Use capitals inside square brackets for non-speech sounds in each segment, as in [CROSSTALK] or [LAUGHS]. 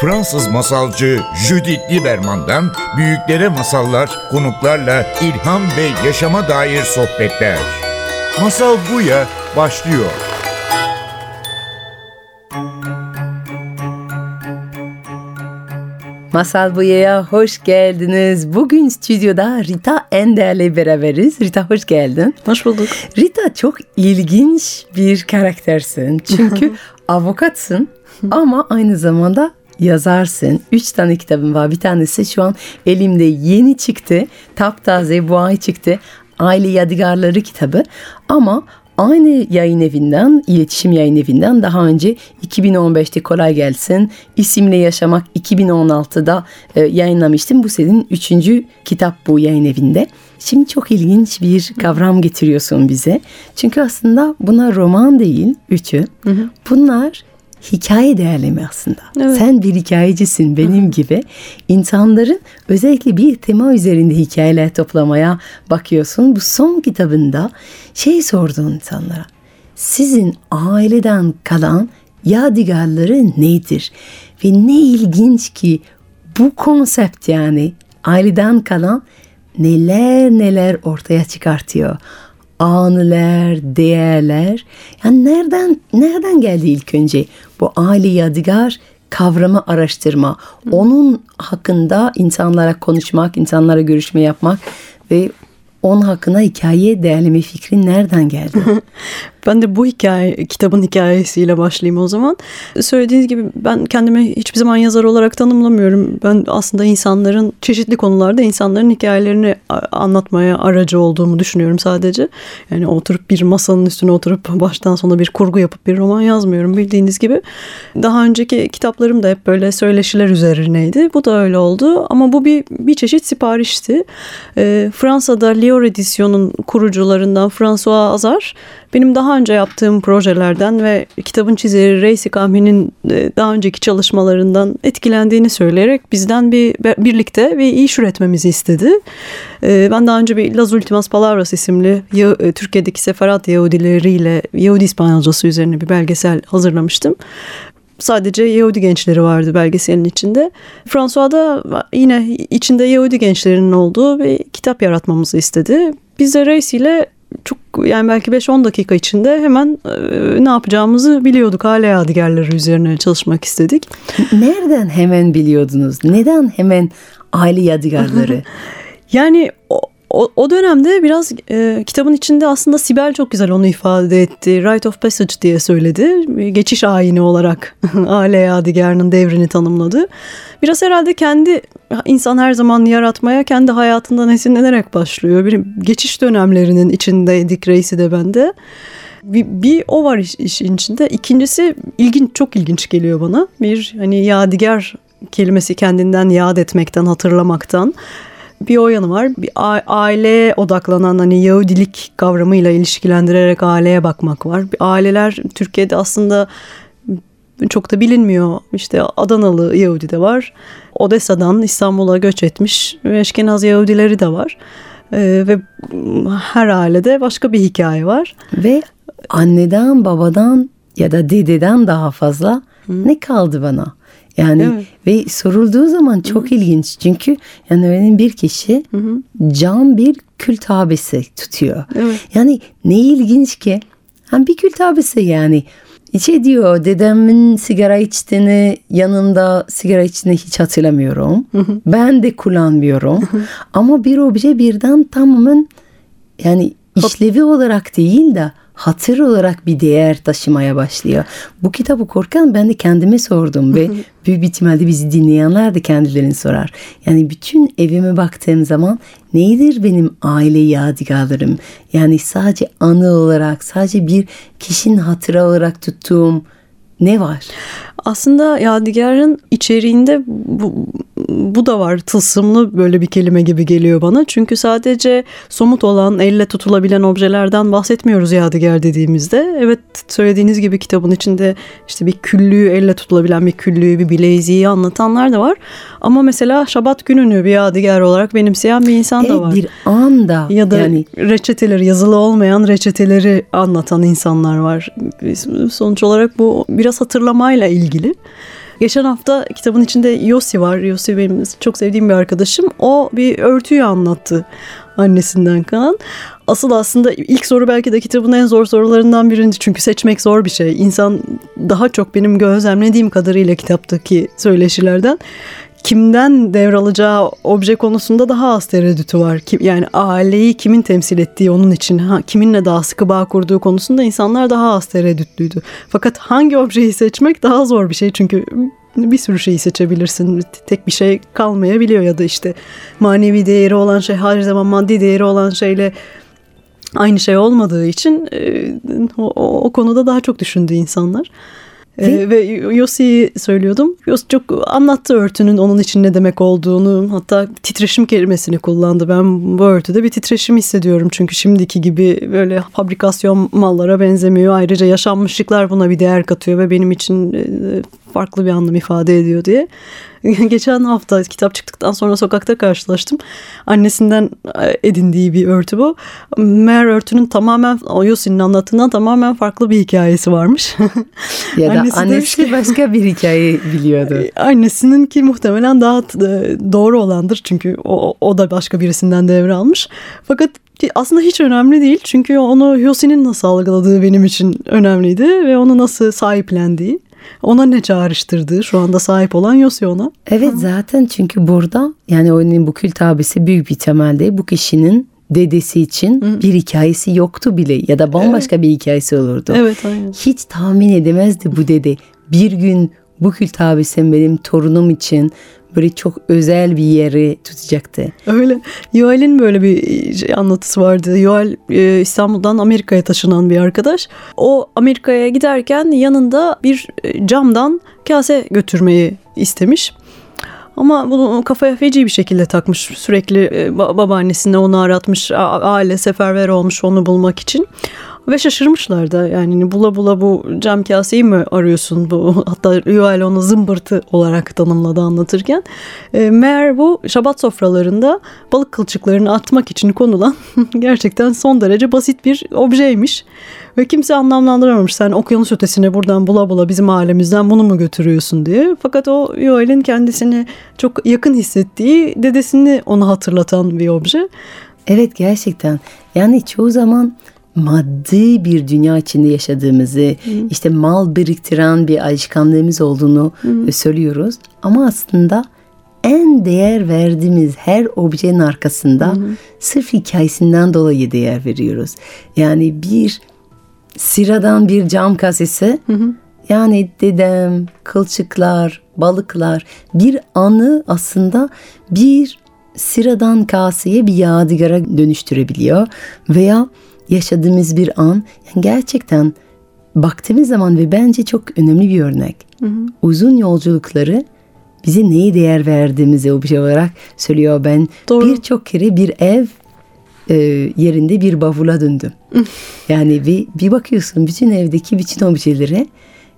Fransız masalcı Judith Lieberman'dan büyüklere masallar, konuklarla ilham ve yaşama dair sohbetler. Masal Buya başlıyor. Masal Buya'ya hoş geldiniz. Bugün stüdyoda Rita Ender'le beraberiz. Rita hoş geldin. Hoş bulduk. Rita çok ilginç bir karaktersin. Çünkü [LAUGHS] avukatsın ama aynı zamanda yazarsın. Üç tane kitabım var. Bir tanesi şu an elimde yeni çıktı. Taptaze bu ay çıktı. Aile Yadigarları kitabı. Ama aynı yayın evinden, iletişim yayın evinden daha önce 2015'te Kolay Gelsin isimle Yaşamak 2016'da e, yayınlamıştım. Bu senin üçüncü kitap bu yayın evinde. Şimdi çok ilginç bir kavram getiriyorsun bize. Çünkü aslında buna roman değil, üçü. Bunlar hikaye değerleme aslında. Evet. Sen bir hikayecisin benim gibi. İnsanların özellikle bir tema üzerinde hikayeler toplamaya bakıyorsun. Bu son kitabında şey sordun insanlara. Sizin aileden kalan yadigarları nedir? Ve ne ilginç ki bu konsept yani aileden kalan neler neler ortaya çıkartıyor anılar, değerler. Yani nereden nereden geldi ilk önce bu aile yadigar kavramı araştırma, onun hakkında insanlara konuşmak, insanlara görüşme yapmak ve onun hakkında hikaye değerleme fikri nereden geldi? [LAUGHS] Ben de bu hikaye, kitabın hikayesiyle başlayayım o zaman. Söylediğiniz gibi ben kendimi hiçbir zaman yazar olarak tanımlamıyorum. Ben aslında insanların çeşitli konularda insanların hikayelerini anlatmaya aracı olduğumu düşünüyorum sadece. Yani oturup bir masanın üstüne oturup baştan sona bir kurgu yapıp bir roman yazmıyorum bildiğiniz gibi. Daha önceki kitaplarım da hep böyle söyleşiler üzerineydi. Bu da öyle oldu ama bu bir bir çeşit siparişti. E, Fransa'da Lior Edisyon'un kurucularından François Azar benim daha önce yaptığım projelerden ve kitabın çizeri Reisi Kahmi'nin e, daha önceki çalışmalarından etkilendiğini söyleyerek bizden bir birlikte bir iş üretmemizi istedi. E, ben daha önce bir Las Ultimas Palavras isimli e, Türkiye'deki seferat Yahudileriyle Yahudi İspanyolcası üzerine bir belgesel hazırlamıştım sadece Yahudi gençleri vardı belgeselin içinde. François'da yine içinde Yahudi gençlerinin olduğu bir kitap yaratmamızı istedi. Biz de Reis ile çok yani belki 5-10 dakika içinde hemen e, ne yapacağımızı biliyorduk. Hala yadigarları üzerine çalışmak istedik. Nereden hemen biliyordunuz? Neden hemen aile yadigarları? [LAUGHS] yani o, o, o dönemde biraz e, kitabın içinde aslında Sibel çok güzel onu ifade etti. Rite of Passage diye söyledi. Geçiş ayini olarak [LAUGHS] aile yadigarının devrini tanımladı. Biraz herhalde kendi insan her zaman yaratmaya kendi hayatından esinlenerek başlıyor. Bir geçiş dönemlerinin içindeydik reisi de bende. Bir, bir o var iş, işin içinde. İkincisi ilginç çok ilginç geliyor bana. Bir hani yadigar kelimesi kendinden yad etmekten, hatırlamaktan bir o yanı var. Bir aileye odaklanan hani Yahudilik kavramıyla ilişkilendirerek aileye bakmak var. Bir aileler Türkiye'de aslında çok da bilinmiyor. İşte Adanalı Yahudi de var. Odessa'dan İstanbul'a göç etmiş Eşkenaz Yahudileri de var. Ee, ve her ailede başka bir hikaye var. Ve anneden, babadan ya da dededen daha fazla Hı. ne kaldı bana? Yani evet. ve sorulduğu zaman çok Hı. ilginç. Çünkü yani benim bir kişi Hı. can bir kült abisi tutuyor. Evet. Yani ne ilginç ki hem bir kült abisi yani şey diyor dedemin sigara içtiğini yanında sigara içtiğini hiç hatırlamıyorum. Ben de kullanmıyorum. Ama bir obje birden tamamen yani işlevi olarak değil de hatır olarak bir değer taşımaya başlıyor. Bu kitabı okurken ben de kendime sordum ve büyük ihtimalle bizi dinleyenler de kendilerini sorar. Yani bütün evime baktığım zaman nedir benim aile yadigarlarım? Yani sadece anı olarak, sadece bir kişinin hatıra olarak tuttuğum ne var? Aslında Yadigar'ın içeriğinde bu, bu da var. Tılsımlı böyle bir kelime gibi geliyor bana. Çünkü sadece somut olan, elle tutulabilen objelerden bahsetmiyoruz Yadigar dediğimizde. Evet söylediğiniz gibi kitabın içinde işte bir küllüğü, elle tutulabilen bir küllüğü, bir bileziği anlatanlar da var. Ama mesela Şabat gününü bir Yadigar olarak benimseyen bir insan evet, da var. bir anda. Ya da yani... reçeteleri, yazılı olmayan reçeteleri anlatan insanlar var. Sonuç olarak bu biraz hatırlamayla ilgili ilgili. Geçen hafta kitabın içinde Yossi var. Yossi benim çok sevdiğim bir arkadaşım. O bir örtüyü anlattı annesinden kalan. Asıl aslında ilk soru belki de kitabın en zor sorularından biriydi. Çünkü seçmek zor bir şey. İnsan daha çok benim gözlemlediğim kadarıyla kitaptaki söyleşilerden kimden devralacağı obje konusunda daha az tereddütü var. Yani aileyi kimin temsil ettiği onun için, ha, kiminle daha sıkı bağ kurduğu konusunda insanlar daha az tereddütlüydü. Fakat hangi objeyi seçmek daha zor bir şey çünkü bir sürü şeyi seçebilirsin. Tek bir şey kalmayabiliyor ya da işte manevi değeri olan şey her zaman maddi değeri olan şeyle aynı şey olmadığı için e, o, o konuda daha çok düşündü insanlar. Ee, ve Yossi'yi söylüyordum. Yossi çok anlattı örtünün onun için ne demek olduğunu. Hatta titreşim kelimesini kullandı. Ben bu örtüde bir titreşim hissediyorum. Çünkü şimdiki gibi böyle fabrikasyon mallara benzemiyor. Ayrıca yaşanmışlıklar buna bir değer katıyor ve benim için e, farklı bir anlam ifade ediyor diye. [LAUGHS] Geçen hafta kitap çıktıktan sonra sokakta karşılaştım. Annesinden e, edindiği bir örtü bu. Meğer örtünün tamamen Oyosi'nin anlattığından tamamen farklı bir hikayesi varmış. ya da annesi, annesi ki, başka bir hikaye biliyordu. [LAUGHS] Annesinin ki muhtemelen daha e, doğru olandır. Çünkü o, o da başka birisinden devralmış. Fakat aslında hiç önemli değil. Çünkü onu Yosi'nin nasıl algıladığı benim için önemliydi ve onu nasıl sahiplendiği. Ona ne çağrıştırdı şu anda sahip olan Yossi ona? Evet zaten çünkü burada yani oyunun bu kült abisi büyük bir temelde bu kişinin dedesi için Hı. bir hikayesi yoktu bile ya da bambaşka evet. bir hikayesi olurdu. Evet aynen. Hiç tahmin edemezdi bu dede. Bir gün bu kült abisi benim torunum için böyle çok özel bir yeri tutacaktı. Öyle. Yoel'in böyle bir şey, anlatısı vardı. Yoel e, İstanbul'dan Amerika'ya taşınan bir arkadaş. O Amerika'ya giderken yanında bir e, camdan kase götürmeyi istemiş. Ama bunu kafaya feci bir şekilde takmış. Sürekli e, babaannesine onu aratmış. Aile seferber olmuş onu bulmak için. Ve şaşırmışlar da yani hani bula bula bu cam kaseyi mi arıyorsun? Bu [LAUGHS] hatta Yuval onu zımbırtı olarak tanımladı anlatırken. E, meğer bu şabat sofralarında balık kılçıklarını atmak için konulan [LAUGHS] gerçekten son derece basit bir objeymiş. Ve kimse anlamlandıramamış sen okyanus ötesine buradan bula bula bizim ailemizden bunu mu götürüyorsun diye. Fakat o Yoel'in kendisini çok yakın hissettiği dedesini ona hatırlatan bir obje. Evet gerçekten yani çoğu zaman maddi bir dünya içinde yaşadığımızı, Hı. işte mal biriktiren bir alışkanlığımız olduğunu Hı. söylüyoruz. Ama aslında en değer verdiğimiz her objenin arkasında hı sırf hikayesinden dolayı değer veriyoruz. Yani bir sıradan bir cam kasesi, hı hı. yani dedem, kılçıklar, balıklar bir anı aslında bir sıradan kaseye bir yadigara dönüştürebiliyor veya yaşadığımız bir an yani gerçekten baktığımız zaman ve bence çok önemli bir örnek. Hı hı. Uzun yolculukları bize neyi değer verdiğimizi o bir şey olarak söylüyor ben. Birçok kere bir ev e, yerinde bir bavula döndüm. yani bir, bir bakıyorsun bütün evdeki bütün objelere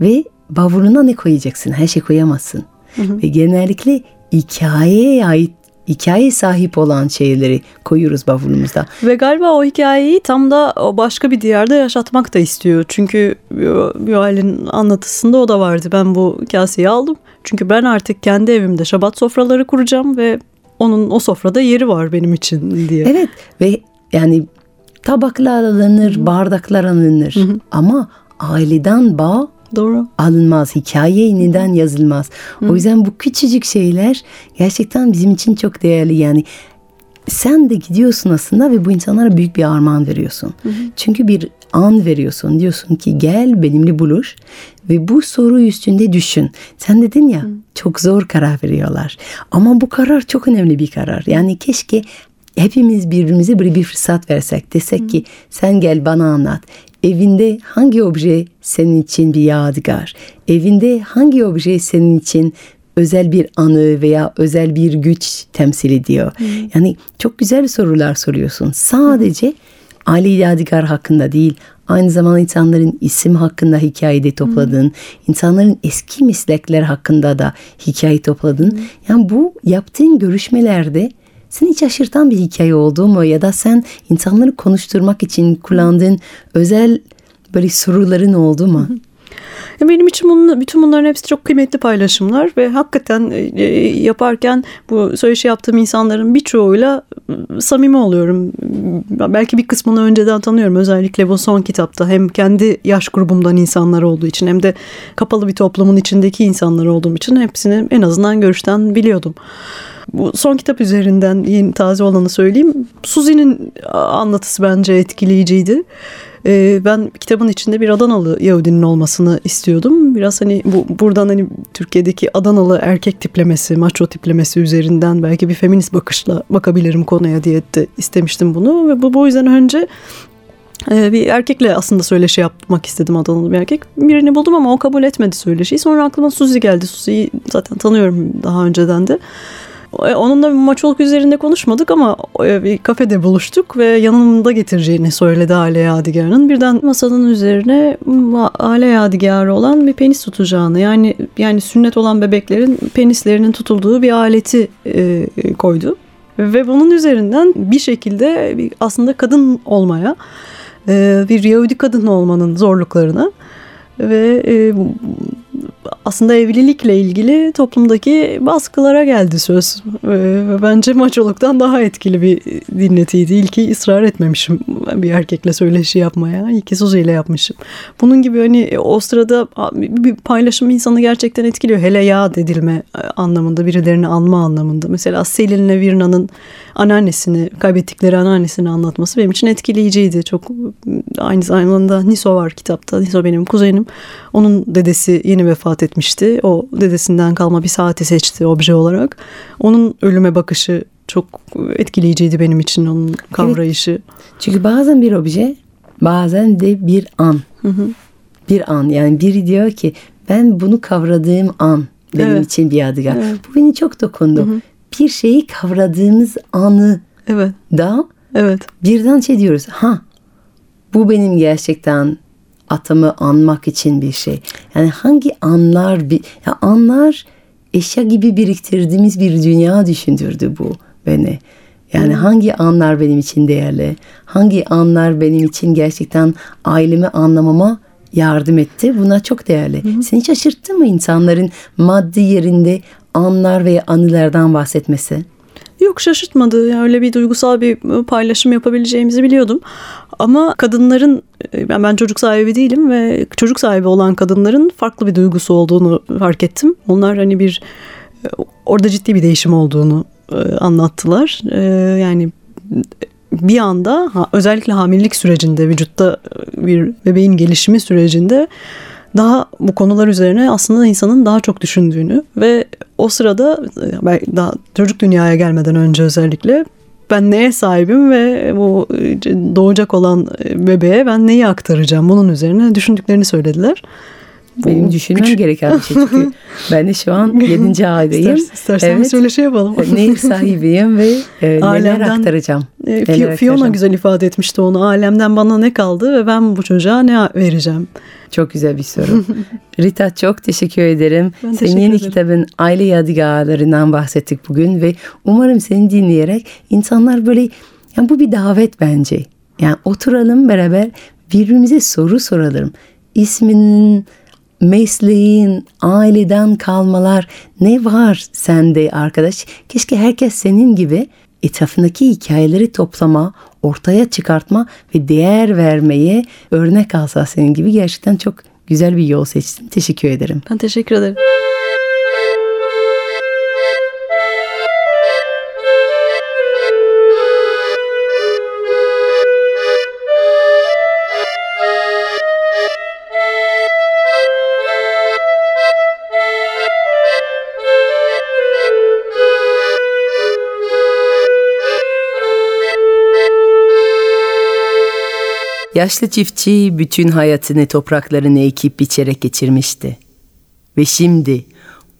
ve bavuluna ne koyacaksın? Her şey koyamazsın. Hı hı. Ve genellikle hikayeye ait hikaye sahip olan şeyleri koyuyoruz bavulumuzda. Ve galiba o hikayeyi tam da başka bir diyarda yaşatmak da istiyor. Çünkü Yoel'in anlatısında o da vardı. Ben bu kaseyi aldım. Çünkü ben artık kendi evimde şabat sofraları kuracağım ve onun o sofrada yeri var benim için diye. Evet ve yani tabaklar alınır, Hı-hı. bardaklar alınır Hı-hı. ama aileden bağ Doğru. alınmaz. Hikaye yeniden yazılmaz. Hı. O yüzden bu küçücük şeyler gerçekten bizim için çok değerli. Yani sen de gidiyorsun aslında ve bu insanlara büyük bir armağan veriyorsun. Hı hı. Çünkü bir an veriyorsun. Diyorsun ki gel benimle buluş ve bu soru üstünde düşün. Sen dedin ya hı. çok zor karar veriyorlar. Ama bu karar çok önemli bir karar. Yani keşke hepimiz birbirimize böyle bir fırsat versek. Desek hı. ki sen gel bana anlat. Evinde hangi obje senin için bir yadigar? Evinde hangi obje senin için özel bir anı veya özel bir güç temsil ediyor? Yani çok güzel sorular soruyorsun. Sadece hmm. aile yadigar hakkında değil, aynı zamanda insanların isim hakkında hikayede topladın. Hmm. insanların eski meslekler hakkında da hikaye topladın. Hmm. Yani bu yaptığın görüşmelerde seni şaşırtan bir hikaye oldu mu ya da sen insanları konuşturmak için kullandığın özel böyle soruların oldu mu? [LAUGHS] Benim için bunun, bütün bunların hepsi çok kıymetli paylaşımlar ve hakikaten e, yaparken bu söyleşi yaptığım insanların birçoğuyla samimi oluyorum. Belki bir kısmını önceden tanıyorum. Özellikle bu son kitapta hem kendi yaş grubumdan insanlar olduğu için hem de kapalı bir toplumun içindeki insanlar olduğum için hepsini en azından görüşten biliyordum. Bu son kitap üzerinden yeni taze olanı söyleyeyim. Suzi'nin anlatısı bence etkileyiciydi. Ee, ben kitabın içinde bir Adanalı Yahudinin olmasını istiyordum. Biraz hani bu buradan hani Türkiye'deki Adanalı erkek tiplemesi, macho tiplemesi üzerinden belki bir feminist bakışla bakabilirim konuya diye de istemiştim bunu ve bu, bu yüzden önce e, bir erkekle aslında söyleşi yapmak istedim Adanalı bir erkek. Birini buldum ama o kabul etmedi söyleşiyi. Sonra aklıma Suzi geldi. Suzi'yi zaten tanıyorum daha önceden de. E, onunla maçoluk üzerinde konuşmadık ama e, bir kafede buluştuk ve yanımda getireceğini söyledi aile yadigarının. Birden masanın üzerine aile yadigarı olan bir penis tutacağını yani yani sünnet olan bebeklerin penislerinin tutulduğu bir aleti e, koydu. Ve bunun üzerinden bir şekilde aslında kadın olmaya, e, bir Yahudi kadın olmanın zorluklarına ve aslında evlilikle ilgili toplumdaki baskılara geldi söz. Bence maçoluktan daha etkili bir dinletiydi. İlki ısrar etmemişim bir erkekle söyleşi yapmaya. İlki Suzi ile yapmışım. Bunun gibi hani o sırada bir paylaşım insanı gerçekten etkiliyor. Hele ya dedilme anlamında, birilerini anma anlamında. Mesela Selin'le Virna'nın anneannesini, kaybettikleri anneannesini anlatması benim için etkileyiciydi. Çok aynı zamanda Niso var kitapta. Niso benim kuzenim. Onun dedesi yeni vefat etmişti. O dedesinden kalma bir saati seçti obje olarak. Onun ölüme bakışı çok etkileyiciydi benim için onun kavrayışı. Evet. Çünkü bazen bir obje, bazen de bir an. Hı hı. Bir an yani biri diyor ki ben bunu kavradığım an benim evet. için bir yadigar. Evet. Bu beni çok dokundu. Hı hı. Bir şeyi kavradığımız anı evet. da evet. birden şey diyoruz. Ha bu benim gerçekten atamı anmak için bir şey. Yani hangi anlar bir ya anlar eşya gibi biriktirdiğimiz bir dünya düşündürdü bu beni. Yani hangi anlar benim için değerli? Hangi anlar benim için gerçekten ailemi anlamama yardım etti? Bunlar çok değerli. Hmm. Seni şaşırttı mı insanların maddi yerinde anlar veya anılardan bahsetmesi? Yok şaşırtmadı. Yani öyle bir duygusal bir paylaşım yapabileceğimizi biliyordum. Ama kadınların ben, ben çocuk sahibi değilim ve çocuk sahibi olan kadınların farklı bir duygusu olduğunu fark ettim. Onlar hani bir orada ciddi bir değişim olduğunu anlattılar. Yani bir anda özellikle hamilelik sürecinde vücutta bir bebeğin gelişimi sürecinde daha bu konular üzerine aslında insanın daha çok düşündüğünü ve o sırada e, daha çocuk dünyaya gelmeden önce özellikle ben neye sahibim ve bu doğacak olan bebeğe ben neyi aktaracağım bunun üzerine düşündüklerini söylediler. Benim düşünmem küçük... gereken bir şey çünkü [LAUGHS] ben de şu an 7. aydayım. İstersen, istersen evet. söyle şey yapalım. ne sahibiyim ve e, neler aktaracağım. E, neler Fiona aktaracağım. güzel ifade etmişti onu. Alemden bana ne kaldı ve ben bu çocuğa ne vereceğim? Çok güzel bir soru. [LAUGHS] Rita çok teşekkür ederim. Ben Senin teşekkür yeni ederim. kitabın Aile Yadigarlarından bahsettik bugün ve umarım seni dinleyerek insanlar böyle yani bu bir davet bence. Yani oturalım beraber birbirimize soru soralım. İsminin, mesleğin, aileden kalmalar ne var sende arkadaş? Keşke herkes senin gibi etrafındaki hikayeleri toplama, ortaya çıkartma ve değer vermeye örnek alsa senin gibi gerçekten çok güzel bir yol seçtin. Teşekkür ederim. Ben teşekkür ederim. Yaşlı çiftçi bütün hayatını topraklarını ekip biçerek geçirmişti. Ve şimdi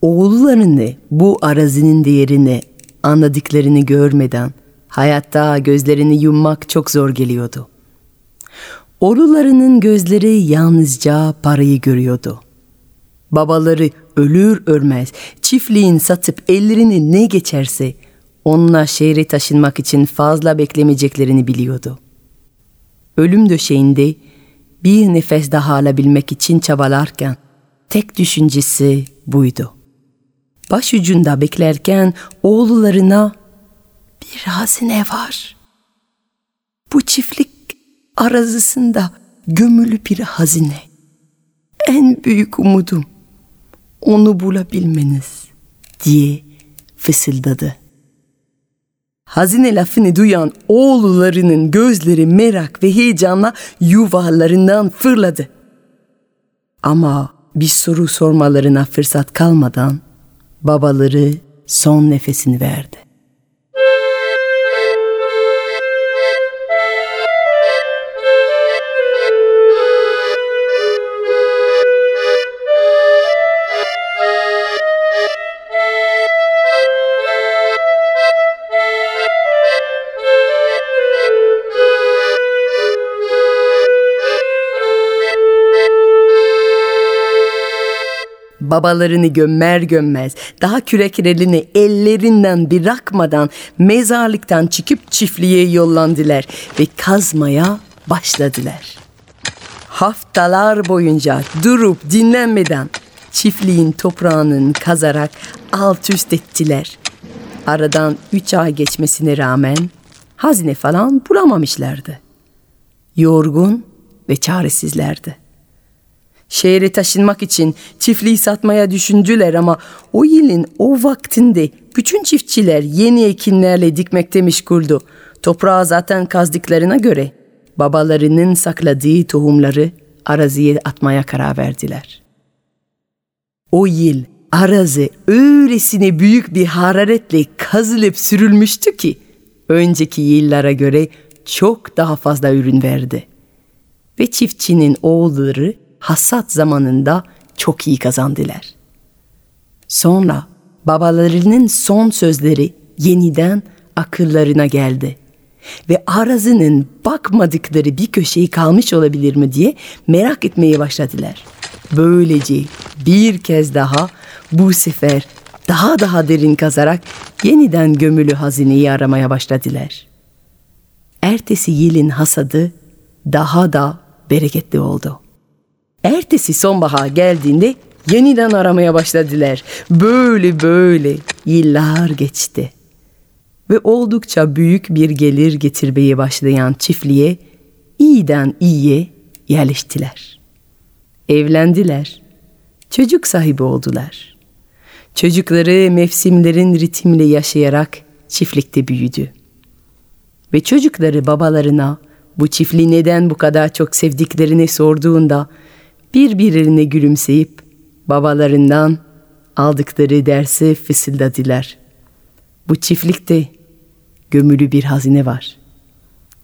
oğullarını bu arazinin değerini anladıklarını görmeden hayatta gözlerini yummak çok zor geliyordu. Oğullarının gözleri yalnızca parayı görüyordu. Babaları ölür ölmez çiftliğin satıp ellerini ne geçerse onunla şehre taşınmak için fazla beklemeyeceklerini biliyordu ölüm döşeğinde bir nefes daha alabilmek için çabalarken tek düşüncesi buydu. Başucunda beklerken oğullarına bir hazine var. Bu çiftlik arazisinde gömülü bir hazine. En büyük umudum onu bulabilmeniz diye fısıldadı. Hazine lafını duyan oğullarının gözleri merak ve heyecanla yuvalarından fırladı. Ama bir soru sormalarına fırsat kalmadan babaları son nefesini verdi. Babalarını gömmer gömmez daha küreklerini ellerinden bırakmadan mezarlıktan çıkıp çiftliğe yollandılar ve kazmaya başladılar. Haftalar boyunca durup dinlenmeden çiftliğin toprağının kazarak alt üst ettiler. Aradan üç ay geçmesine rağmen hazine falan bulamamışlardı. Yorgun ve çaresizlerdi. Şehre taşınmak için çiftliği satmaya düşündüler ama o yılın o vaktinde bütün çiftçiler yeni ekinlerle dikmekte meşguldü. Toprağı zaten kazdıklarına göre babalarının sakladığı tohumları araziye atmaya karar verdiler. O yıl arazi öylesine büyük bir hararetle kazılıp sürülmüştü ki önceki yıllara göre çok daha fazla ürün verdi. Ve çiftçinin oğulları hasat zamanında çok iyi kazandılar. Sonra babalarının son sözleri yeniden akıllarına geldi. Ve arazinin bakmadıkları bir köşeyi kalmış olabilir mi diye merak etmeye başladılar. Böylece bir kez daha bu sefer daha daha derin kazarak yeniden gömülü hazineyi aramaya başladılar. Ertesi yılın hasadı daha da bereketli oldu. Ertesi sonbahar geldiğinde yeniden aramaya başladılar. Böyle böyle yıllar geçti. Ve oldukça büyük bir gelir getirmeye başlayan çiftliğe iyiden iyiye yerleştiler. Evlendiler. Çocuk sahibi oldular. Çocukları mevsimlerin ritmiyle yaşayarak çiftlikte büyüdü. Ve çocukları babalarına bu çiftliği neden bu kadar çok sevdiklerini sorduğunda birbirlerine gülümseyip babalarından aldıkları dersi fısıldadılar. Bu çiftlikte gömülü bir hazine var.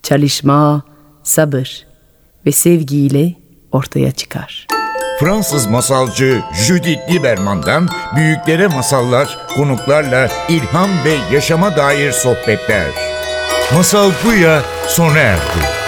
Çalışma, sabır ve sevgiyle ortaya çıkar. Fransız masalcı Judith Lieberman'dan büyüklere masallar, konuklarla ilham ve yaşama dair sohbetler. Masal Buya sona erdi.